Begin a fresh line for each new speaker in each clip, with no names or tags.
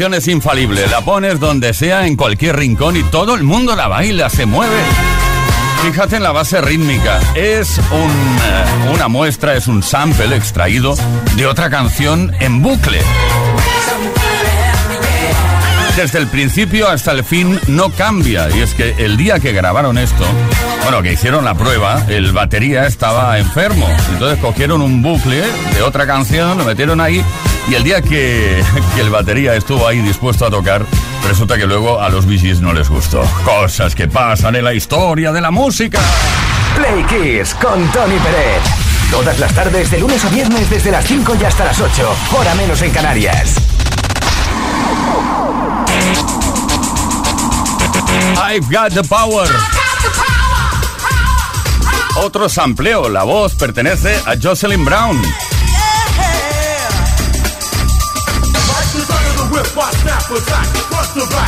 canción es infalible. La pones donde sea, en cualquier rincón y todo el mundo la baila, se mueve. Fíjate en la base rítmica. Es eh, una muestra, es un sample extraído de otra canción en bucle. Desde el principio hasta el fin no cambia. Y es que el día que grabaron esto, bueno, que hicieron la prueba, el batería estaba enfermo. Entonces cogieron un bucle de otra canción, lo metieron ahí y el día que, el batería estuvo ahí dispuesto a tocar, resulta que luego a los bichis no les gustó. Cosas que pasan en la historia de la música.
Play Kiss con Tony Pérez. Todas las tardes, de lunes a viernes, desde las 5 y hasta las 8. Hora menos en Canarias.
I've got the power. Otro sampleo, la voz pertenece a Jocelyn Brown. Watch snap attack, front to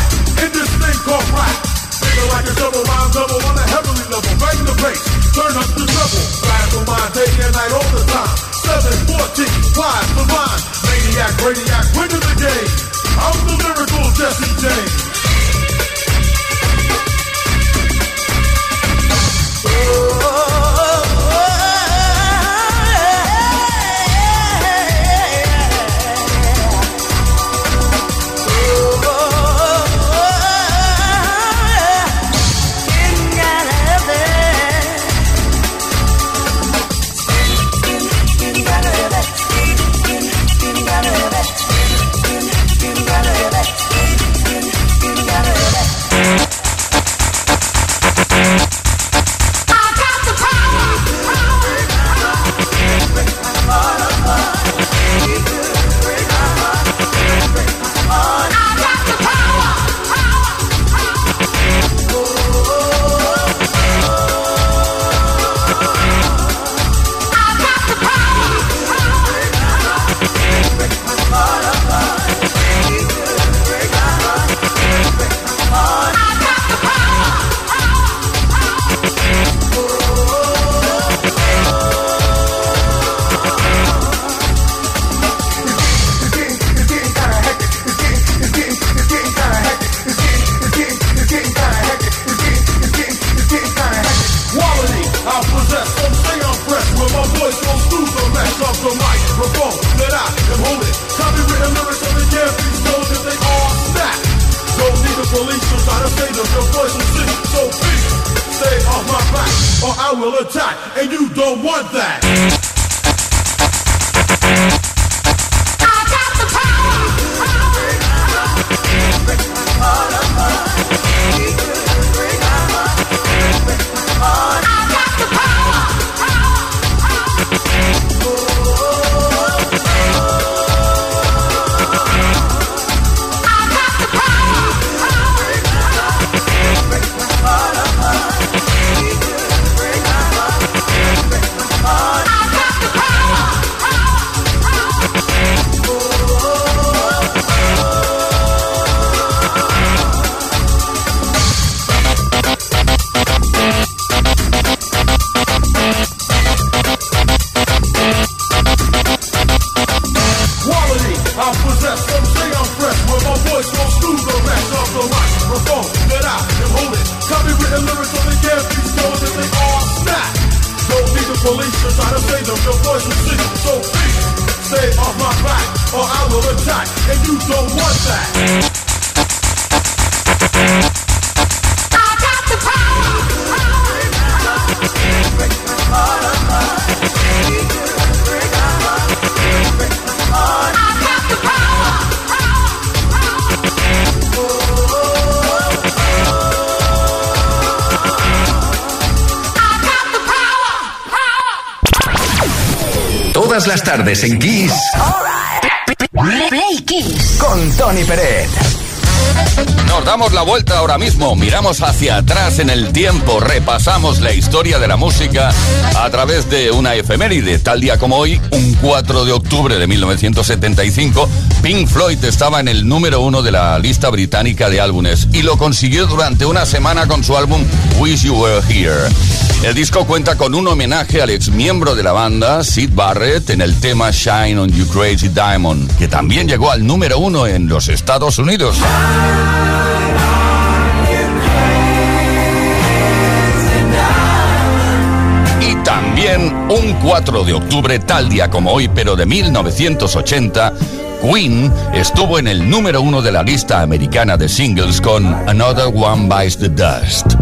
tardes en Kiss. Play Kiss. Con Tony Pérez.
Nos damos la vuelta ahora mismo, miramos hacia atrás en el tiempo, repasamos la historia de la música a través de una efeméride. Tal día como hoy, un 4 de octubre de 1975, Pink Floyd estaba en el número uno de la lista británica de álbumes y lo consiguió durante una semana con su álbum Wish You Were Here. El disco cuenta con un homenaje al ex miembro de la banda, Sid Barrett, en el tema Shine on You Crazy Diamond, que también llegó al número uno en los Estados Unidos. Y también un 4 de octubre, tal día como hoy, pero de 1980, Queen estuvo en el número uno de la lista americana de singles con Another One Bites the Dust.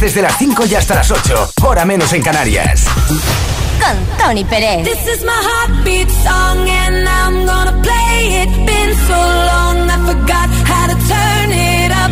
Viernes, desde las 5 y hasta las 8. Hora menos en Canarias.
Con Tony Pérez.
This is my heartbeat song and I'm gonna play it. Been so long I forgot how to turn it up,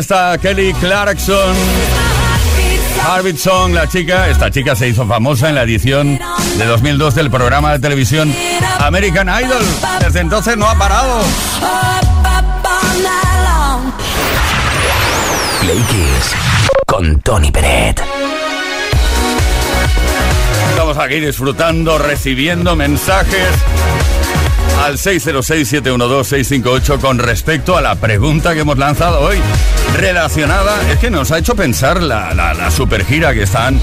está Kelly Clarkson. Harvard Song, la chica, esta chica se hizo famosa en la edición de 2002 del programa de televisión American Idol. Desde entonces no ha parado.
Play Kiss con Tony Peret.
Estamos aquí disfrutando, recibiendo mensajes al 606-712-658 con respecto a la pregunta que hemos lanzado hoy relacionada, es que nos ha hecho pensar la, la, super gira que están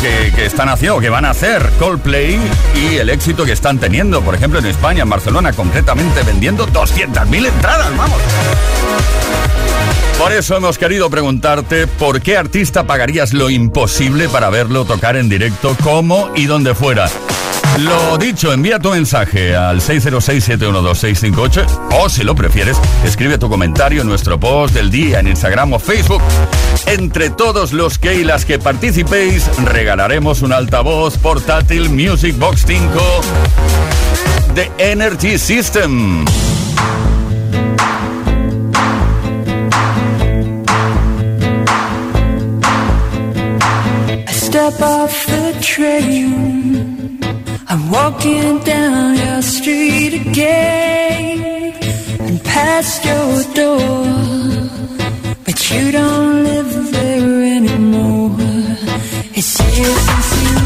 que, que, están haciendo, que van a hacer Coldplay y el éxito que están teniendo, por ejemplo en España, en Barcelona, concretamente vendiendo 200.000 entradas, vamos. Por eso hemos querido preguntarte por qué artista pagarías lo imposible para verlo tocar en directo, como y donde fuera. Lo dicho, envía tu mensaje al 606-712-658 o si lo prefieres, escribe tu comentario en nuestro post del día en Instagram o Facebook. Entre todos los que y las que participéis, regalaremos un altavoz portátil Music Box 5 de Energy System.
I'm walking down your street again and past your door, but you don't live there anymore. It's years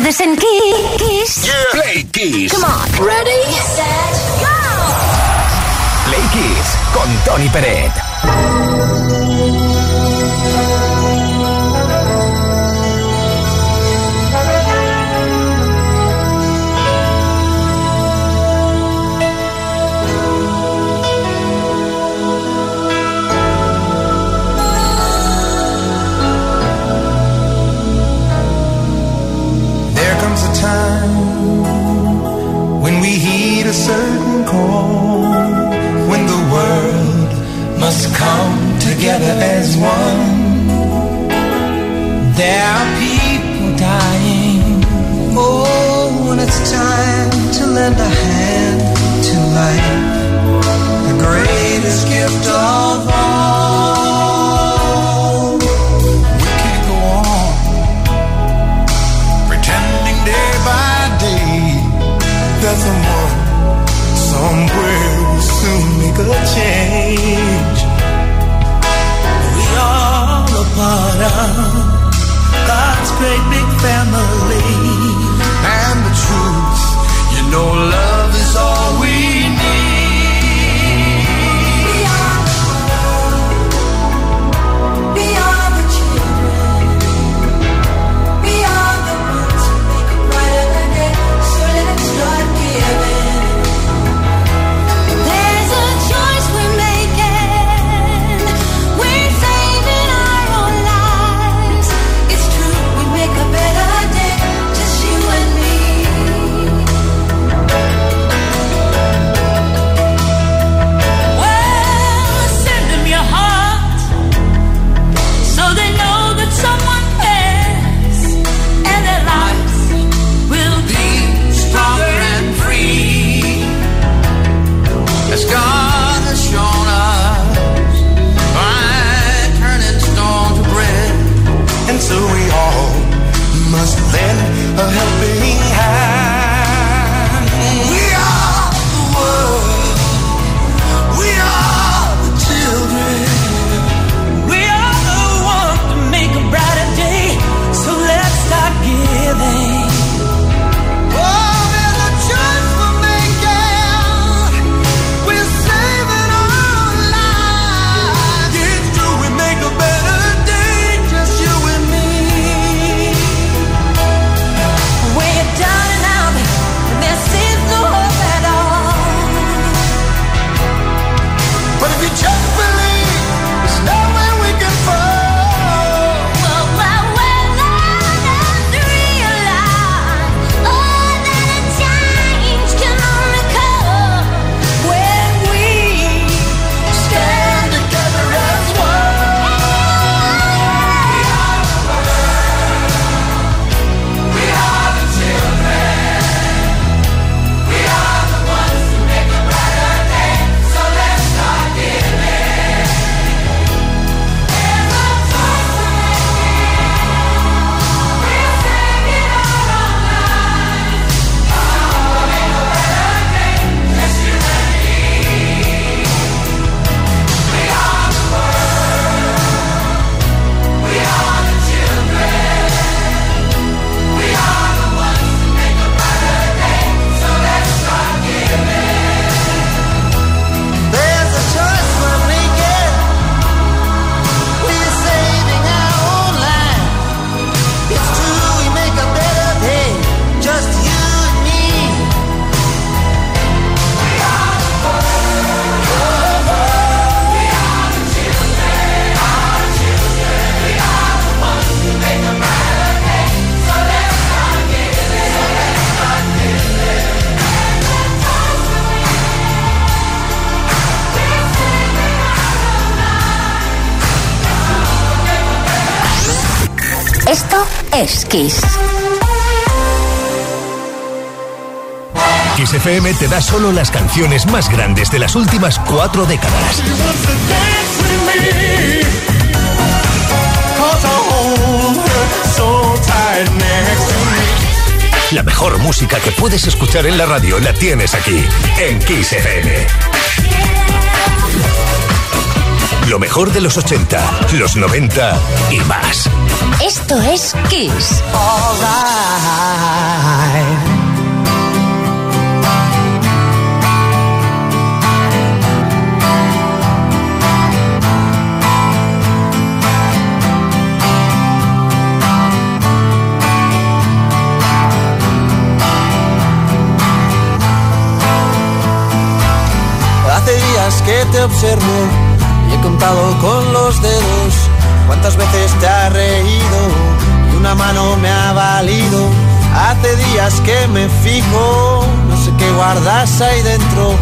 Brothers and
lend a hand to life, the greatest gift of all. We can't go on pretending day by day that someone somewhere will soon make a change. We are a part of God's great big family. No love is all we
es Kiss.
Kiss FM te da solo las canciones más grandes de las últimas cuatro décadas. La mejor música que puedes escuchar en la radio la tienes aquí, en Kiss FM. Lo mejor de los 80, los 90 y más.
Esto es Kiss.
Hace días que te observo contado con los dedos cuántas veces te has reído y una mano me ha valido. Hace días que me fijo, no sé qué guardas ahí dentro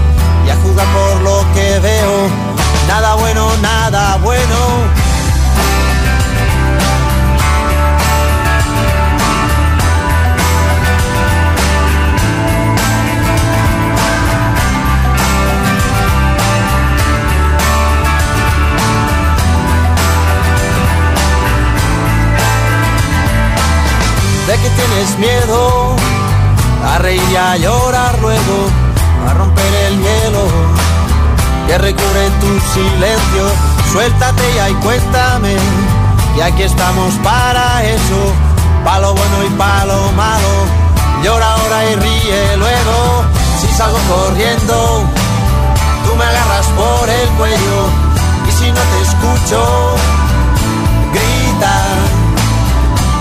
y a juzgar por lo que veo. Nada bueno, nada bueno. De que tienes miedo a reír y a llorar luego, a romper el hielo que recubre tu silencio. Suéltate ya y cuéntame, y aquí estamos para eso, pa' lo bueno y pa' lo malo. Llora ahora y ríe luego, si salgo corriendo, tú me agarras por el cuello, y si no te escucho,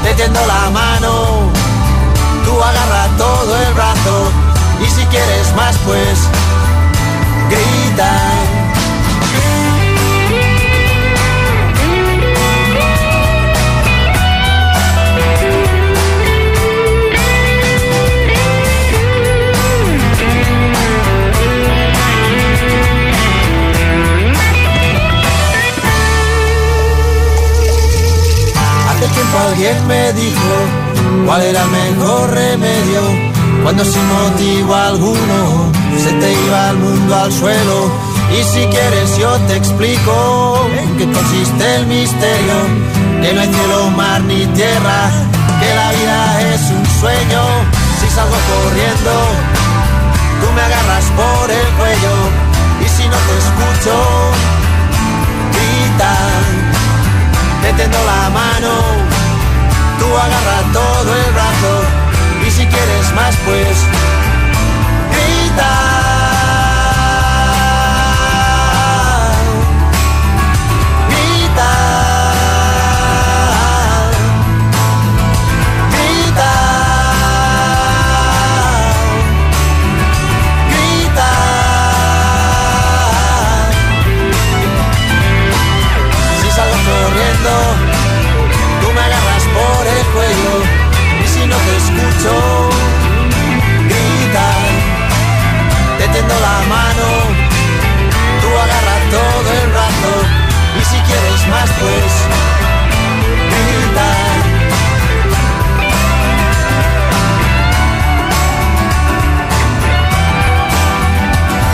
te tiendo la mano, tú agarra todo el brazo y si quieres más pues grita. Alguien me dijo cuál era el mejor remedio cuando sin motivo alguno se te iba el mundo al suelo. Y si quieres yo te explico en qué consiste el misterio, que no hay cielo, mar ni tierra, que la vida es un sueño. Si salgo corriendo, tú me agarras por el cuello y si no te escucho, grita te tendo la mano, tú agarra todo el brazo y si quieres más pues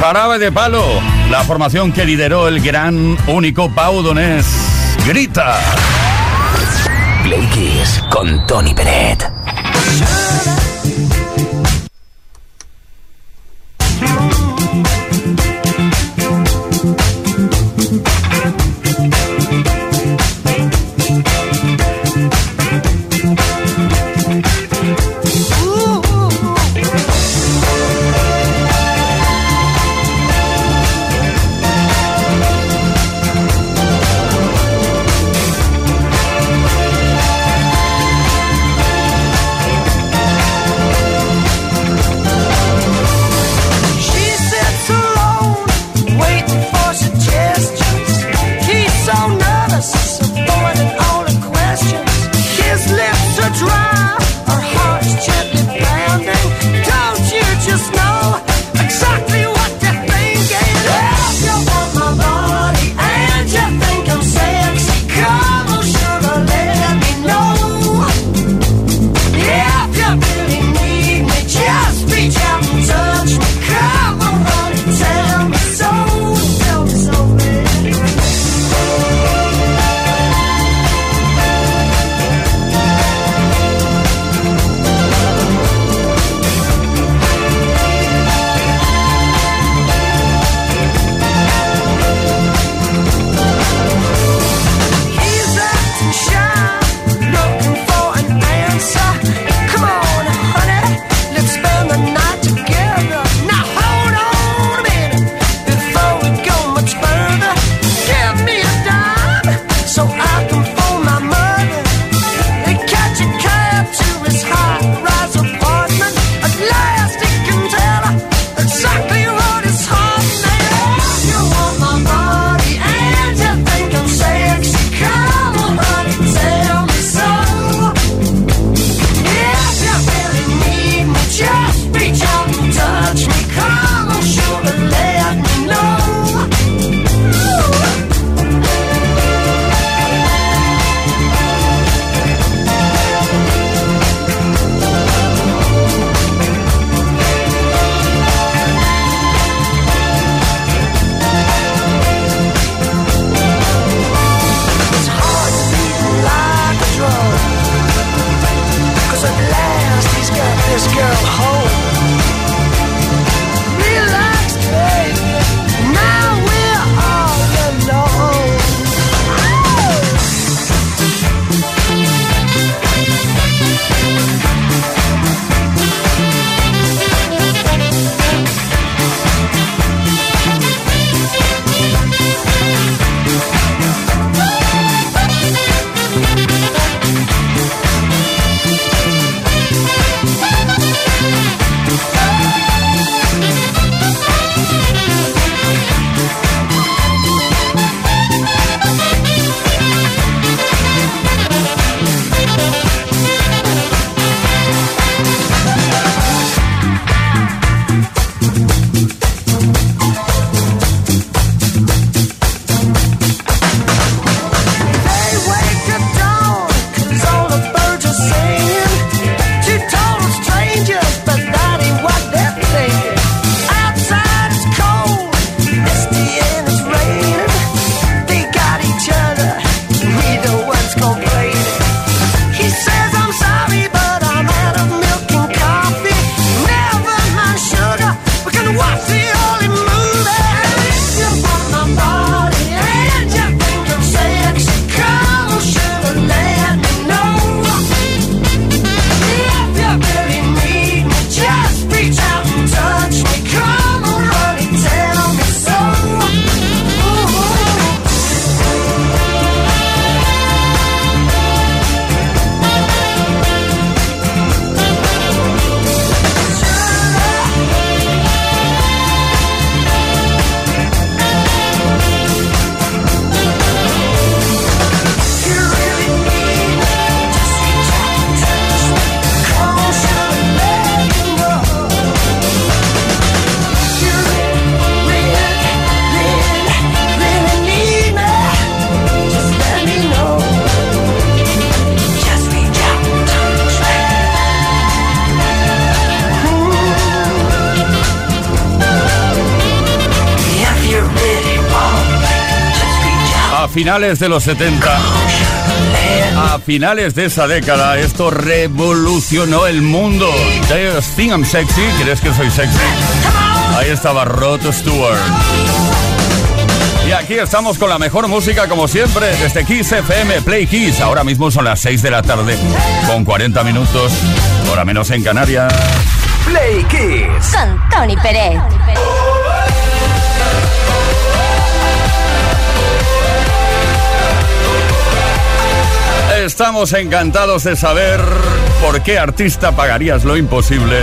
Jarabe de palo, la formación que lideró el gran único Pau Donés. Grita.
Play con Tony Peret.
Finales de los 70. A finales de esa década, esto revolucionó el mundo. Think I'm sexy? ¿Crees que soy sexy? Ahí estaba Rod Stewart. Y aquí estamos con la mejor música como siempre desde Kiss FM Play Kiss. Ahora mismo son las 6 de la tarde con 40 minutos, hora menos en Canarias.
Play Kiss.
Con Tony Pérez.
Estamos encantados de saber por qué artista pagarías lo imposible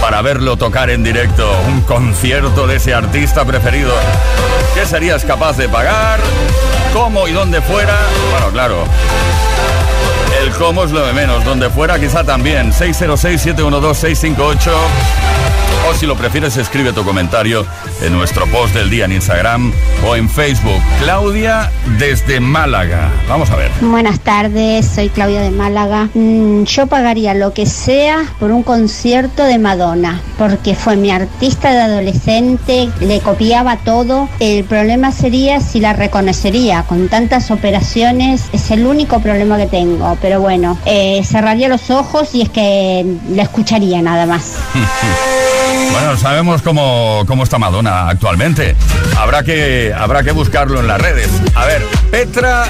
para verlo tocar en directo. Un concierto de ese artista preferido. ¿Qué serías capaz de pagar? ¿Cómo y dónde fuera? Bueno, claro. El cómo es lo de menos. Donde fuera quizá también. 606-712-658. O si lo prefieres, escribe tu comentario en nuestro post del día en Instagram o en Facebook. Claudia desde Málaga. Vamos a ver.
Buenas tardes, soy Claudia de Málaga. Mm, yo pagaría lo que sea por un concierto de Madonna, porque fue mi artista de adolescente, le copiaba todo. El problema sería si la reconocería. Con tantas operaciones es el único problema que tengo. Pero bueno, eh, cerraría los ojos y es que la escucharía nada más.
Bueno, sabemos cómo, cómo está Madonna actualmente. Habrá que, habrá que buscarlo en las redes. A ver, Petra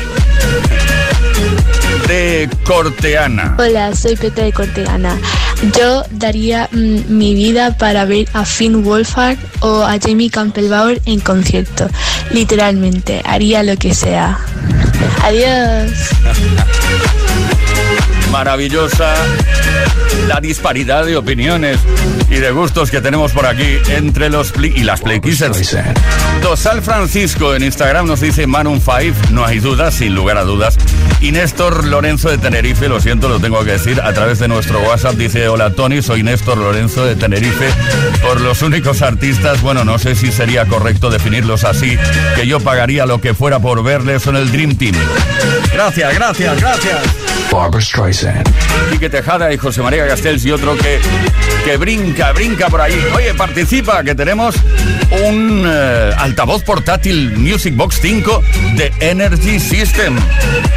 de Corteana.
Hola, soy Petra de Cortegana. Yo daría mm, mi vida para ver a Finn Wolfhard o a Jamie Campbell-Bauer en concierto. Literalmente, haría lo que sea. Adiós.
Maravillosa la disparidad de opiniones y de gustos que tenemos por aquí entre los pli y las Play Kissers. Dosal Francisco en Instagram nos dice Maroon 5, no hay dudas, sin lugar a dudas. Y Néstor Lorenzo de Tenerife, lo siento, lo tengo que decir, a través de nuestro WhatsApp dice, hola Tony, soy Néstor Lorenzo de Tenerife. Por los únicos artistas, bueno, no sé si sería correcto definirlos así, que yo pagaría lo que fuera por verles en el Dream Team. Gracias, gracias, gracias.
Barbara Streisand.
Quique Tejada y José María Castells y otro que, que brinca, brinca por ahí. Oye, participa, que tenemos un eh, altavoz portátil Music Box 5 de Energy System.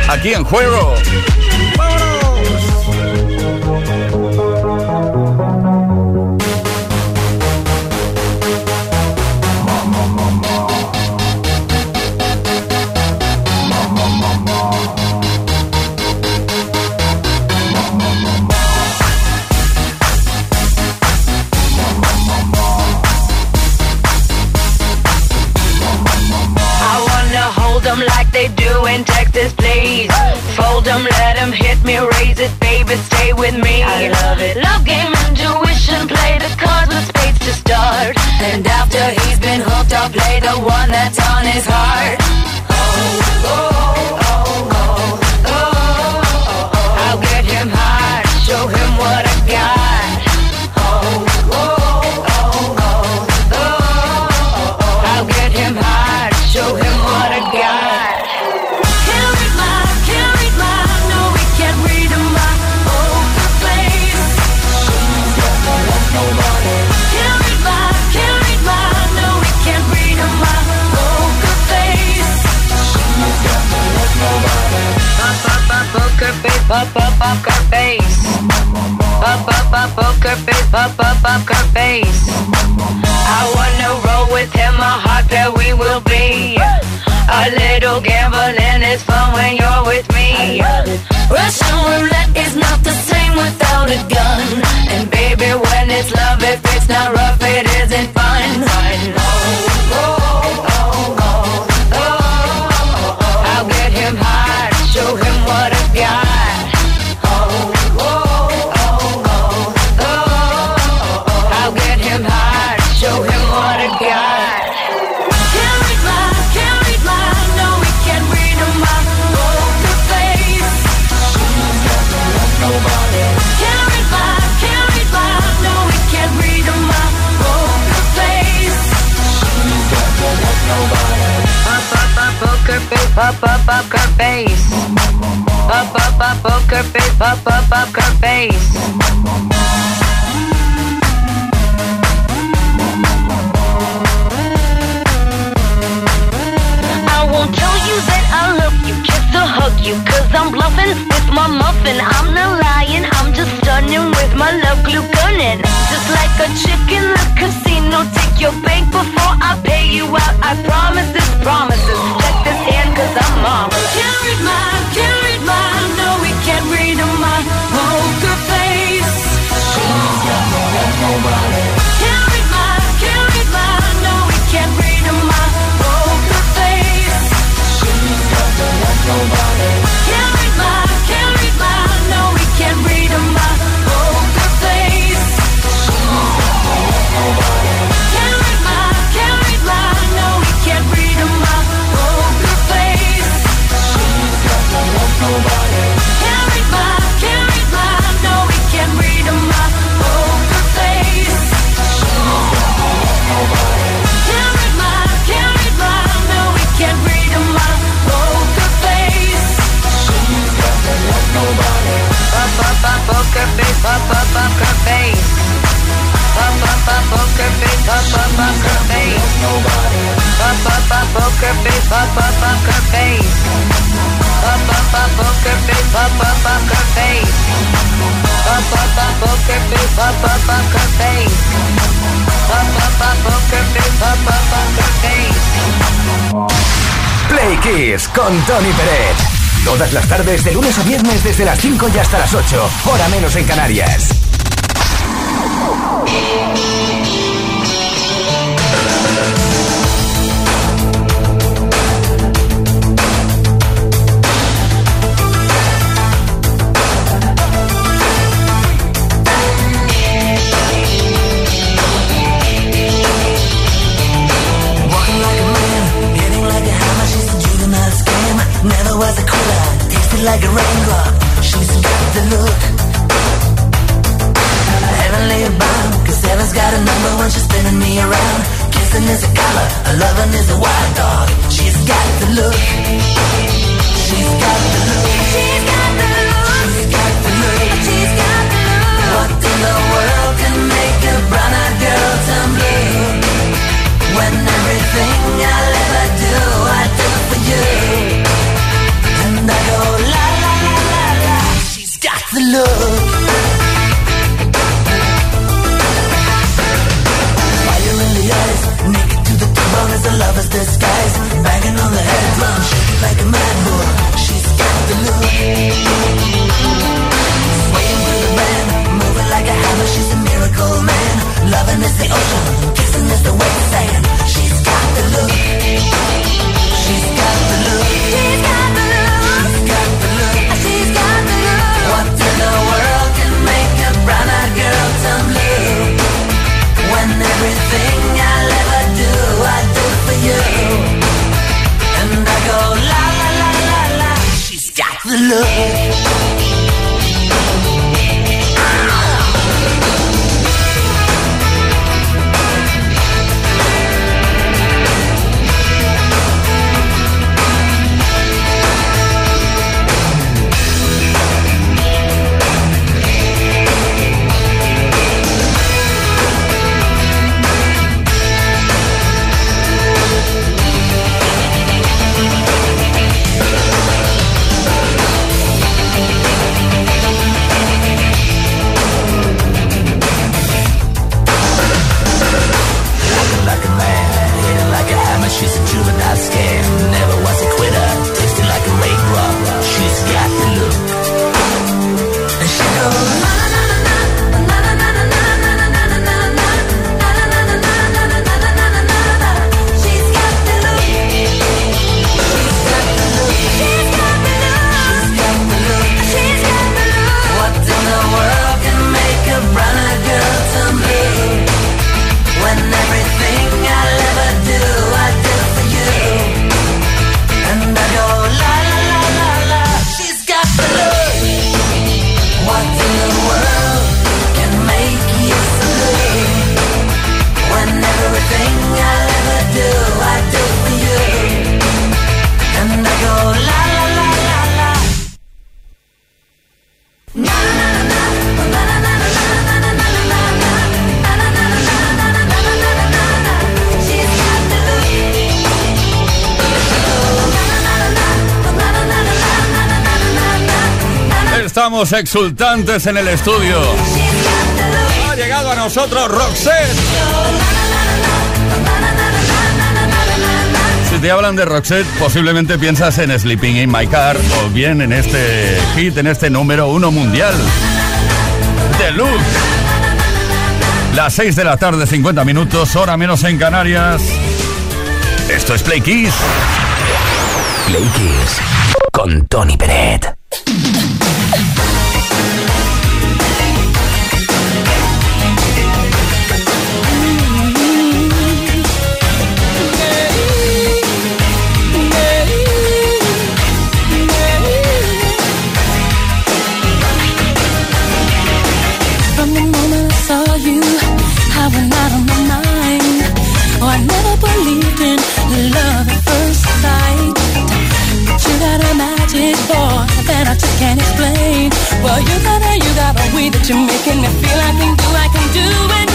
Aquí en juego.
Texas, please. Fold 'em, let 'em hit me, raise it, baby, stay with me. I love it. Love game, intuition, play the cards with spades to start. And after he's been hooked, I'll play the one that's on his heart. Oh, oh, oh, oh, face, pop, pop, poker face. Pop, pop, pop, poker face, pop, pop, poker face. I wanna roll with him, a hot pair we will be. A little gambling is fun when you're with me. Russian roulette is not the same without a gun. And baby, when it's love, if it's not rough, it isn't fun. Oh, oh, oh, oh, oh. I'll get him hard, show him what I got. Poker face, pop, pop, poker face. Pop, pop, pop, poker face, pop, pop, poker face. I won't tell you that I
I'm bluffing with my muffin. I'm not lying, I'm just stunning with my love glue gunning. Just like a chick in the casino, take your bank before I pay you out. I promise this promises. Check this hand, cause I'm marvelous.
Can't read mine, can't read mine. No, we can't read my poker face. She's got no love, nobody. Nobody. Can't read mine, can't read mine. No, we can't read my poker face. Love, nobody. Can't read mine, can't read mine. No, can't read my poker face. She's got nobody.
Play Kiss con Tony Peret. Todas las tardes, de lunes a viernes, desde las 5 y hasta las 8. Hora menos en Canarias.
exultantes en el estudio. Ha llegado a nosotros Roxette. Si te hablan de Roxette, posiblemente piensas en Sleeping in My Car o bien en este hit, en este número uno mundial. Deluxe. Las 6 de la tarde, 50 minutos, hora menos en Canarias. Esto es Play Kiss.
Con Tony Peret.
can't explain. Well, you got it, you got a way that you're making me feel I can do, I can do it.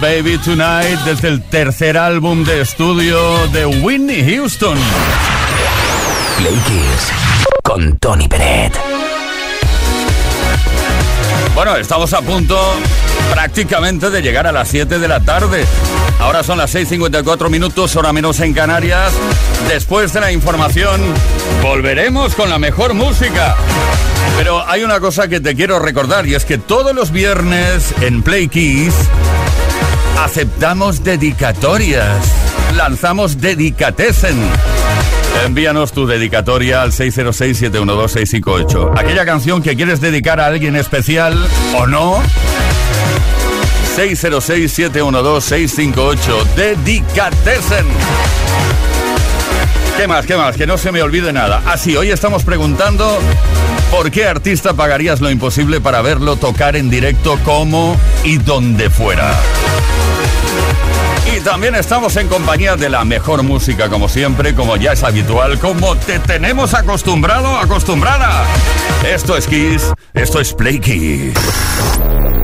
Baby Tonight
desde el tercer álbum de estudio de Whitney Houston.
Play Kiss con Tony Peret.
Bueno, estamos a punto prácticamente de llegar a las 7 de la tarde. Ahora son las 6.54 minutos, hora menos en Canarias. Después de la información, volveremos con la mejor música. Pero hay una cosa que te quiero recordar y es que todos los viernes en Play Keys Aceptamos dedicatorias. Lanzamos Dedicatesen. Envíanos tu dedicatoria al 606-712-658. Aquella canción que quieres dedicar a alguien especial o no. 606-712-658. Dedicatesen. ¿Qué más? ¿Qué más? Que no se me olvide nada. Así, hoy estamos preguntando por qué artista pagarías lo imposible para verlo tocar en directo como y donde fuera. Y también estamos en compañía de la mejor música, como siempre, como ya es habitual, como te tenemos acostumbrado, acostumbrada. Esto es Kiss, esto es Play Kiss.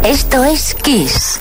Esto es Kiss.